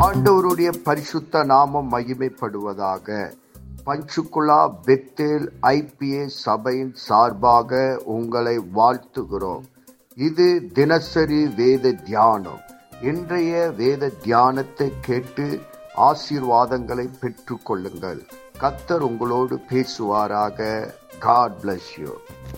ஆண்டவருடைய பரிசுத்த நாமம் மகிமைப்படுவதாக. பஞ்சுகுலா பெத்தேல் ஐபிஏ சபையின் சார்பாக உங்களை வாழ்த்துகிறோம். இது தினசரி வேத தியானம். இன்றைய வேத தியானத்தை கேட்டு ஆசீர்வாதங்களை பெற்று கொள்ளுங்கள். கத்தர் உங்களோடு பேசுவாராக. காட் பிளஸ் யூ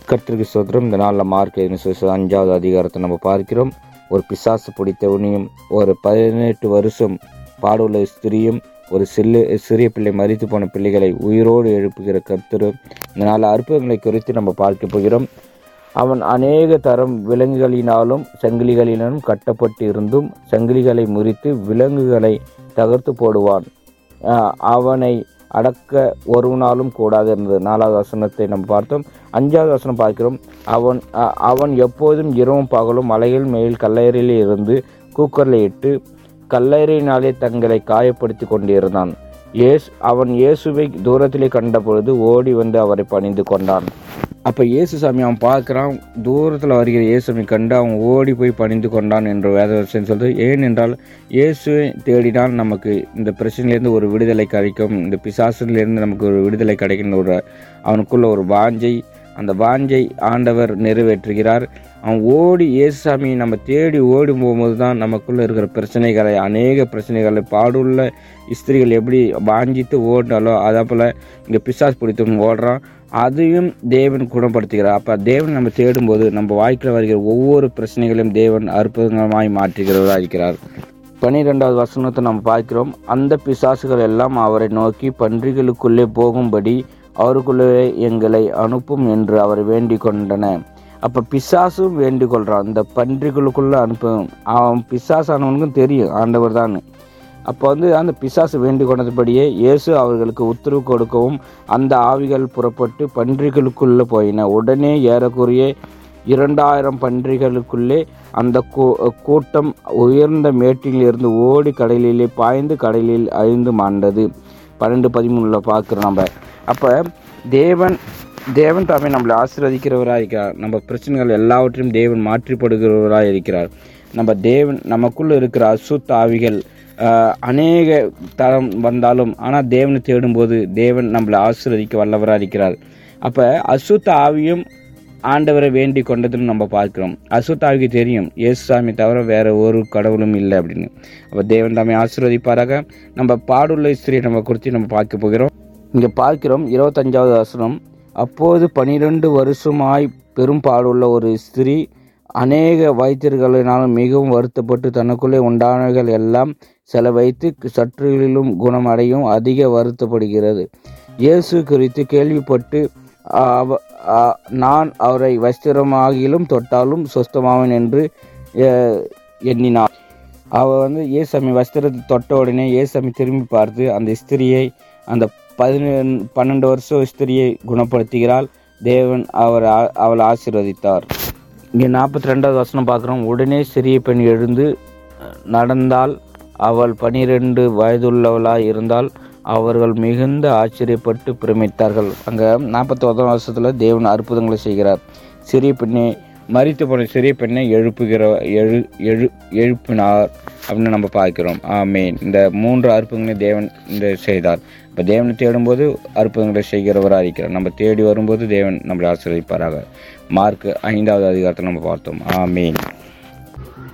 கத்திரிக்கு சோதரம் இந்த நாளில் மார்க் அஞ்சாவது அதிகாரத்தை நம்ம பார்க்கிறோம். ஒரு பிசாசு பிடித்தவனையும் ஒரு பதினெட்டு வருஷம் பாடுள்ள ஸ்திரியும் ஒரு சில்லு சிறிய பிள்ளை மறித்து போன பிள்ளைகளை உயிரோடு எழுப்புகிற கர்த்தர் இந்த நாலு அற்புதங்களை குறித்து நம்ம பார்க்க போகிறோம். அவன் அநேக தரம் விலங்குகளினாலும் சங்கிலிகளினாலும் கட்டப்பட்டு இருந்தும் சங்கிலிகளை முறித்து விலங்குகளை தகர்த்து போடுவான். அவனை அடக்க ஒருவனாலும் கூடாது இருந்தது நாலாவது வசனத்தை நம்ம பார்த்தோம். அஞ்சாவது வசனம் பார்க்கிறோம். அவன் அ- அவன் எப்போதும் இரவும் பகலும் மலையில் மேல் கல்லறையில் இருந்து கூக்கரில் இட்டு கல்லறையினாலே தங்களை காயப்படுத்தி கொண்டிருந்தான். இயேசு அவன் இயேசுவை தூரத்திலே கண்டபொழுது ஓடி வந்து அவரை பணிந்து கொண்டான். அப்போ இயேசு சாமி அவன் பார்க்குறான் தூரத்தில் வருகிற இயேசுவை கண்டு அவன் ஓடி போய் பணிந்து கொண்டான் என்று வேதவசன் சொல்றது ஏனென்றால் இயேசுவை தேடினால் நமக்கு இந்த பிரச்சனையிலேருந்து ஒரு விடுதலை கிடைக்கும் இந்த பிசாசிலிருந்து நமக்கு ஒரு விடுதலை கிடைக்கும் ஒரு அவனுக்குள்ள ஒரு வாஞ்சை அந்த வாஞ்சை ஆண்டவர் நிறைவேற்றுகிறார். அவன் ஓடி இயேசுசாமியை நம்ம தேடி ஓடி போகும்போது தான் நமக்குள்ளே இருக்கிற பிரச்சனைகளை அநேக பிரச்சனைகளை பாடுள்ள இஸ்திரிகள் எப்படி வாஞ்சித்து ஓடினாலோ அதே போல் இங்கே பிசாஸ் பிடித்தும் ஓடுறான். அதையும் தேவன் குணப்படுத்துகிறார். அப்போ தேவன் நம்ம தேடும்போது நம்ம வாழ்க்கையில் வருகிற ஒவ்வொரு பிரச்சனைகளையும் தேவன் அற்புதமாய் மாற்றுகிறவராக இருக்கிறார் பனிரெண்டாவது வசனத்தை நம்ம பார்க்கிறோம். அந்த பிசாசுகள் எல்லாம் அவரை நோக்கி பன்றிகளுக்குள்ளே போகும்படி அவருக்குள்ளே எங்களை அனுப்பும் என்று அவர் வேண்டிக் கொண்டன அப்போ பிசாசும் வேண்டிக் கொள்கிறான் இந்த பன்றிகளுக்குள்ளே அனுப்பும். அவன் பிசாசானவனுக்கும் தெரியும். ஆண்டவர் தான் அப்போ வந்து அந்த பிசாசு வேண்டிக் கொண்டதுபடியே இயேசு அவர்களுக்கு உத்தரவு கொடுக்கவும் அந்த ஆவிகள் புறப்பட்டு பன்றிகளுக்குள்ளே போயின. உடனே ஏறக்குறைய இரண்டாயிரம் பன்றிகளுக்குள்ளே அந்த கூ- கூட்டம் உயர்ந்த மேட்டிலிருந்து ஓடி கடலிலே பாய்ந்து கடலில் அழிந்து மாண்டது. பன்னெண்டு பதிமூணில் பார்க்குறோம் நம்ம. அப்போ தேவன் தேவன் தாமே நம்மளை ஆசீர்வதிக்கிறவராக இருக்கிறார் நம்ம பிரச்சனைகள் எல்லாவற்றையும் தேவன் மாற்றிப்படுகிறவராக இருக்கிறார். நம்ம தேவன் நமக்குள்ளே இருக்கிற அசுத்த ஆவிகள் அநேக தரம் வந்தாலும் ஆனால் தேவனை தேடும்போது தேவன் நம்மளை ஆசீர்வதிக்க வல்லவராக இருக்கிறார் அப்போ அசுத்த ஆவியும் ஆண்டவரை வேண்டி கொண்டதுன்னு நம்ம பார்க்கிறோம். அசுத்தாவிக்கு தெரியும் இயேசுசாமி தவிர வேற ஒரு கடவுளும் இல்லை அப்படின்னு. அப்போ தேவன் தாமே ஆசீர்வதிப்பாராக. நம்ம பாடுள்ள ஸ்திரியை நம்ம குறித்து நம்ம பார்க்க போகிறோம். இங்கே பார்க்கிறோம் இருபத்தஞ்சாவது வசனம். அப்போது பனிரெண்டு வருஷமாய் பெரும் பாடுள்ள ஒரு ஸ்திரீ அநேக வைத்தியர்களினாலும் மிகவும் வருத்தப்பட்டு தனக்குள்ளே உண்டானவைகள் எல்லாம் செலவைத்து சற்றுகளிலும் குணமடையும் அதிக வருத்தப்படுகிறது. இயேசு குறித்து கேள்விப்பட்டு நான் அவரை வஸ்திரமாகிலும் தொட்டாலும் சொஸ்தமாவேன் என்று எண்ணினார். அவ வந்து ஏசாமி வஸ்திரத்தை தொட்ட உடனே ஏசாமி திரும்பி பார்த்து அந்த ஸ்திரியை அந்த பதினெண் பன்னெண்டு வருஷம் ஸ்திரியை குணப்படுத்துகிறாள். தேவன் அவர் அவளை ஆசீர்வதித்தார். இங்கே நாற்பத்தி ரெண்டாவது வசனம் பார்க்குறோம். உடனே சிறிய பெண் எழுந்து நடந்தால் அவள் பனிரெண்டு வயதுள்ளவளாக இருந்தால் அவர்கள் மிகுந்த ஆச்சரியப்பட்டு பிரமித்தார்கள். அங்கே நாற்பத்தி வருஷத்தில் தேவன் அற்புதங்களை செய்கிறார். சிறிய பெண்ணை மறித்து போன சிறிய பெண்ணை எழுப்புகிற எழு எழு எழுப்பினார் அப்படின்னு நம்ம பார்க்கிறோம். ஆமேன். இந்த மூன்று அற்புதங்களை தேவன் இந்த செய்தார். இப்போ தேவனை தேடும்போது அற்புதங்களை செய்கிறவராக இருக்கிறார். நம்ம தேடி வரும்போது தேவன் நம்மளை ஆசிரியப்பாராக மார்க் ஐந்தாவது அதிகாரத்தை நம்ம பார்த்தோம். ஆமீன்.